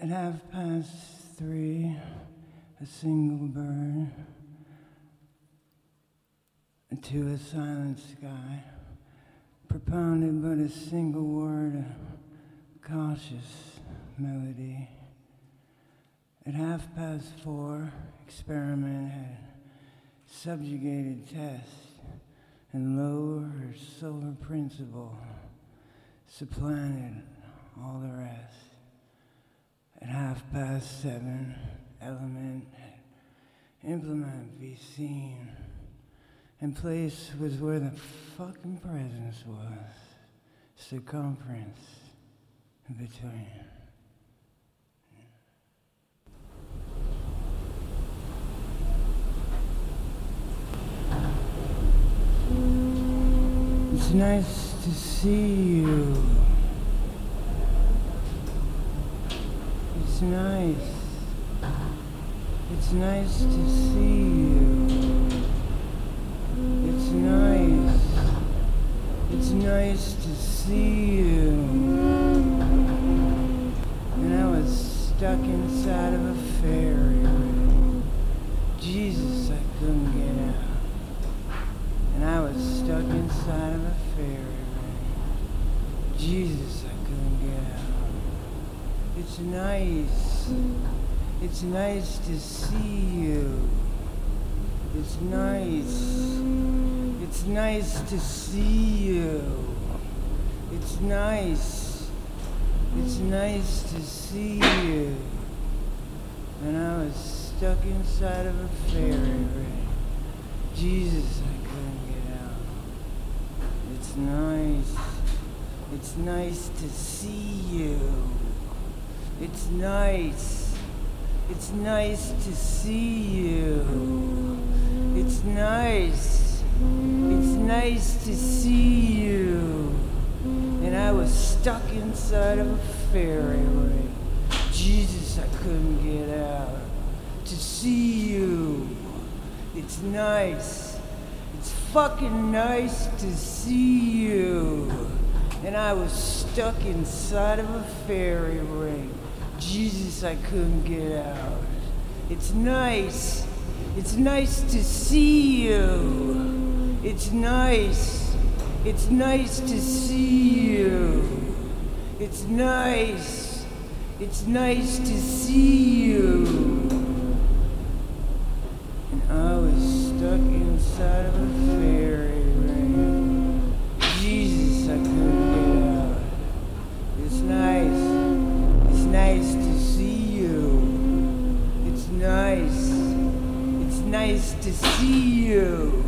At half past three, a single bird to a silent sky propounded but a single word, a cautious melody. At half past four, experiment had subjugated test and lower her solar principle supplanted all the rest. At half past seven, element, implement be seen, and place was where the fucking presence was, circumference in between. Nice to see you. It's nice. It's nice to see you. It's nice. It's nice to see you. And I was stuck inside of a fairy ring. Jesus, I couldn't get out. And I was stuck inside of a fairy ring. Jesus, I couldn't get out. It's nice. It's nice to see you. It's nice. It's nice to see you. It's nice. It's nice to see you. And I was stuck inside of a fairy ring. Jesus, I. It's nice. It's nice to see you. It's nice. It's nice to see you. It's nice. It's nice to see you. And I was stuck inside of a fairy ring. Jesus, I couldn't get out. To see you. It's nice. Fucking nice to see you. And I was stuck inside of a fairy ring. Jesus, I couldn't get out. It's nice. It's nice to see you. It's nice. It's nice to see you. It's nice. It's nice to see you. And I was stuck inside of a fairy ring. Jesus, I couldn't get out. It's nice. It's nice to see you. It's nice. It's nice to see you.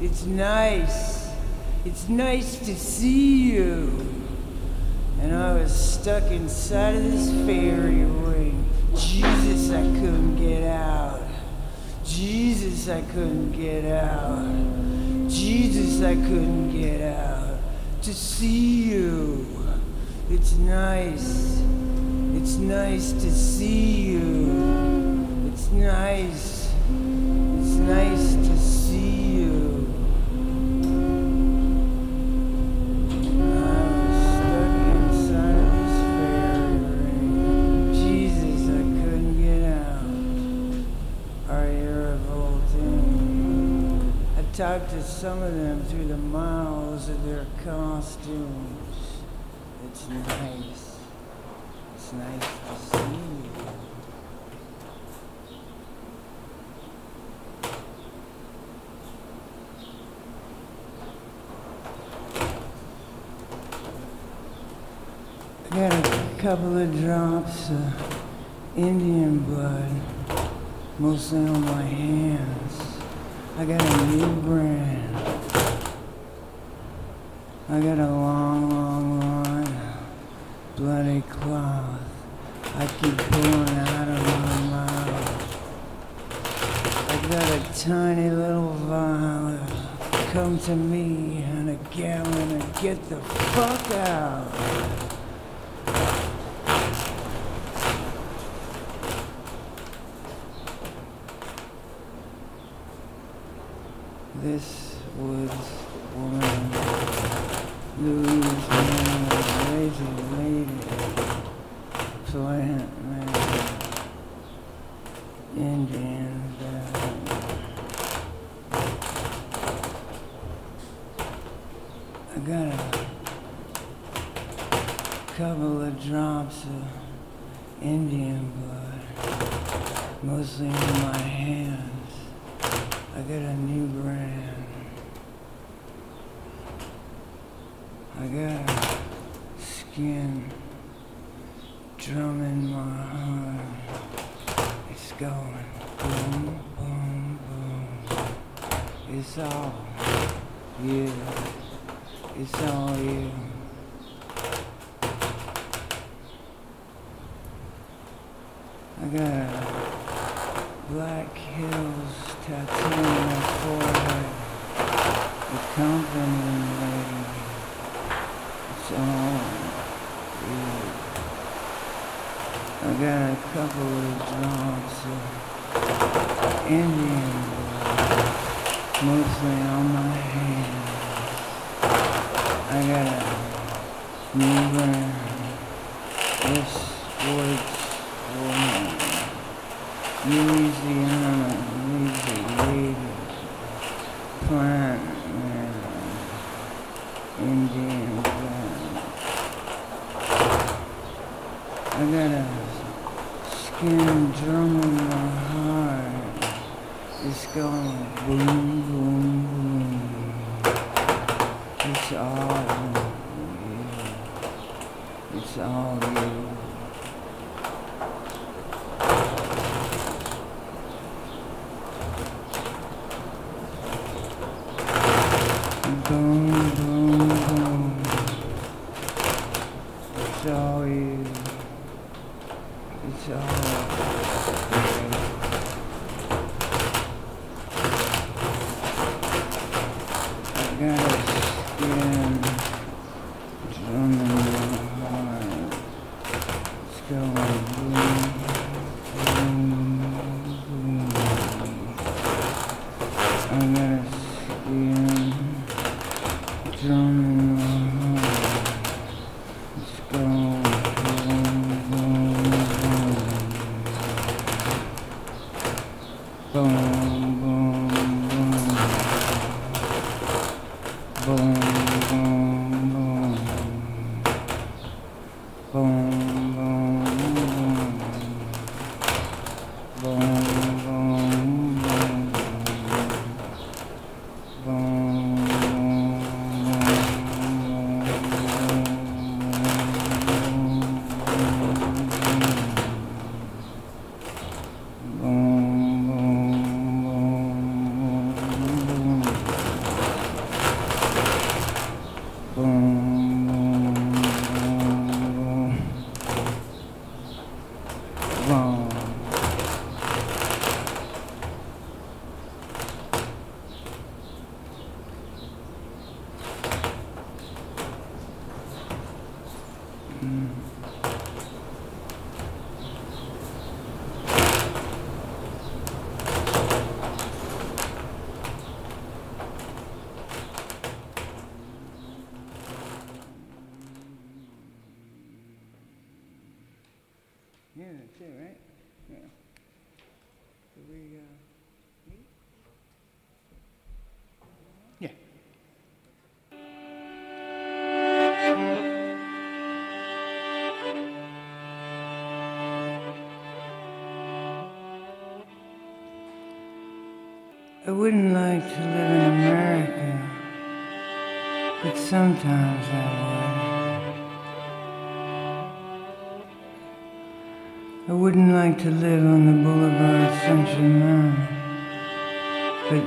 It's nice. It's nice to see you. And I was stuck inside of this fairy ring. Jesus, I. Jesus, I couldn't get out. Jesus, I couldn't get out. To see you. It's nice. It's nice to see you. It's nice. It's nice talked to some of them through the miles of their costumes. It's nice. It's nice to see you. I got a couple of drops of Indian blood, mostly on my hands. I got a new brand. I got a long, long line bloody cloth. I keep pulling out of my mouth. I got a tiny little vial. Come to me in a gallon and get the fuck out. This woods woman Louisiana, lazy lady, plant man, Indian. I got a couple of drops of Indian blood, mostly in my hands. I got a new brand. I got skin drum in my heart. It's going boom, boom, boom. It's all you. It's all you. I got Black Hills tattoo on my forehead. The company lady. It's all you. I got a couple of drops of Indian mostly on my hands. I got a new brand. This woods woman. Louisiana, lazy lady. Plant man. Indian plant. I got a skin drum in my heart. It's going boom, boom, boom. It's all you. It's all you. Boom, boom. It's all you. It's all you. I got a skin drum in my heart. It's going boom, boom, boom. I got I wouldn't like to live in America, but sometimes I would. I wouldn't like to live on the Boulevard Saint Germain, but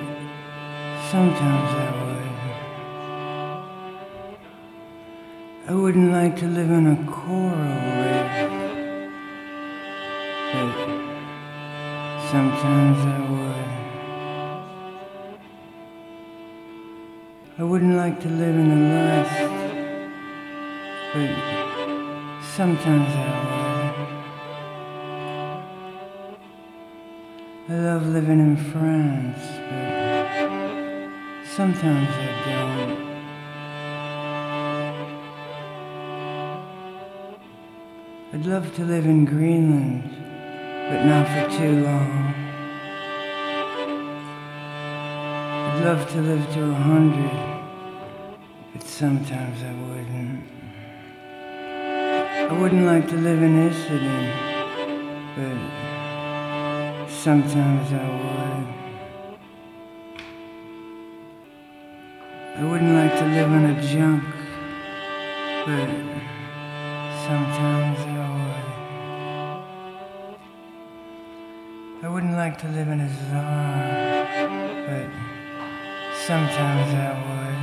sometimes I would. I wouldn't like to live in a coral reef, but sometimes I would. I wouldn't like to live in the last, but sometimes I would. I love living in France, but sometimes I don't. I'd love to live in Greenland, but not for too long. Love to live to a hundred, but sometimes I wouldn't. I wouldn't like to live in Islington, but sometimes I would. I wouldn't like to live on a junk, but sometimes I would. I wouldn't like to live in a czar, but sometimes I would.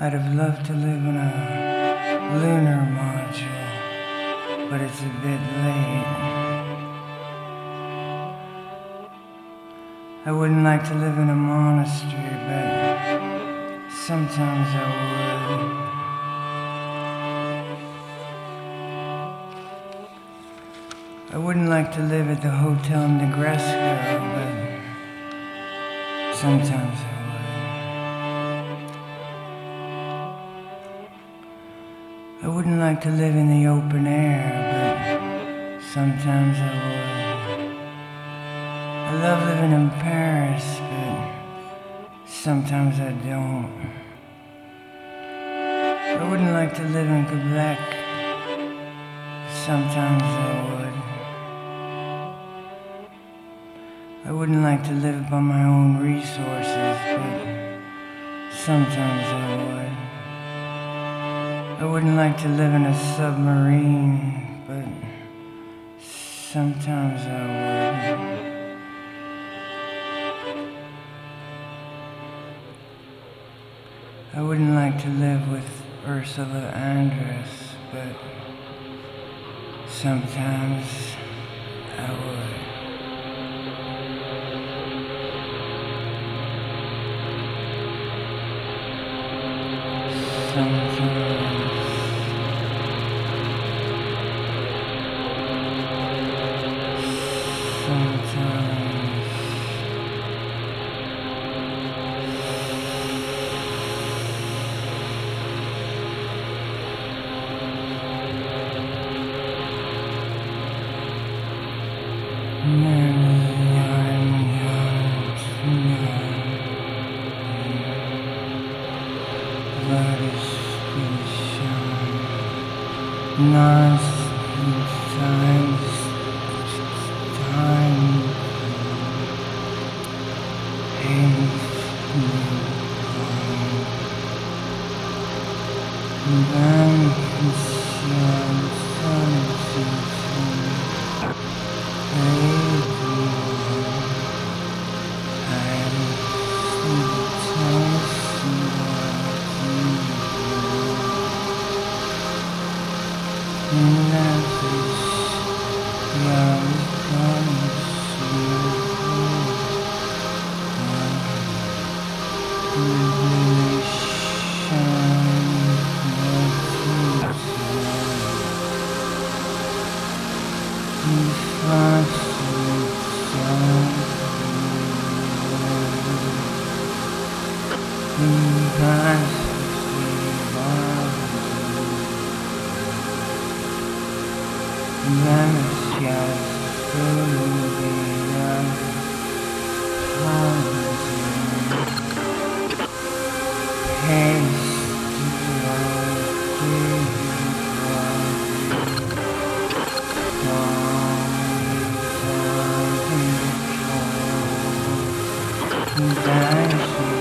I'd have loved to live in a lunar module, but it's a bit late. I wouldn't like to live in a monastery, but sometimes I would. I wouldn't like to live at the Hotel in Negresco, but sometimes I would. I wouldn't like to live in the open air, but sometimes I would. I love living in Paris, but sometimes I don't. I wouldn't like to live in Quebec. Sometimes I would. I wouldn't like to live by my own resources, but sometimes I would. I wouldn't like to live in a submarine, but sometimes I would. I wouldn't like to live with Ursula Andress, but sometimes I would. Sometimes. And five. คุณ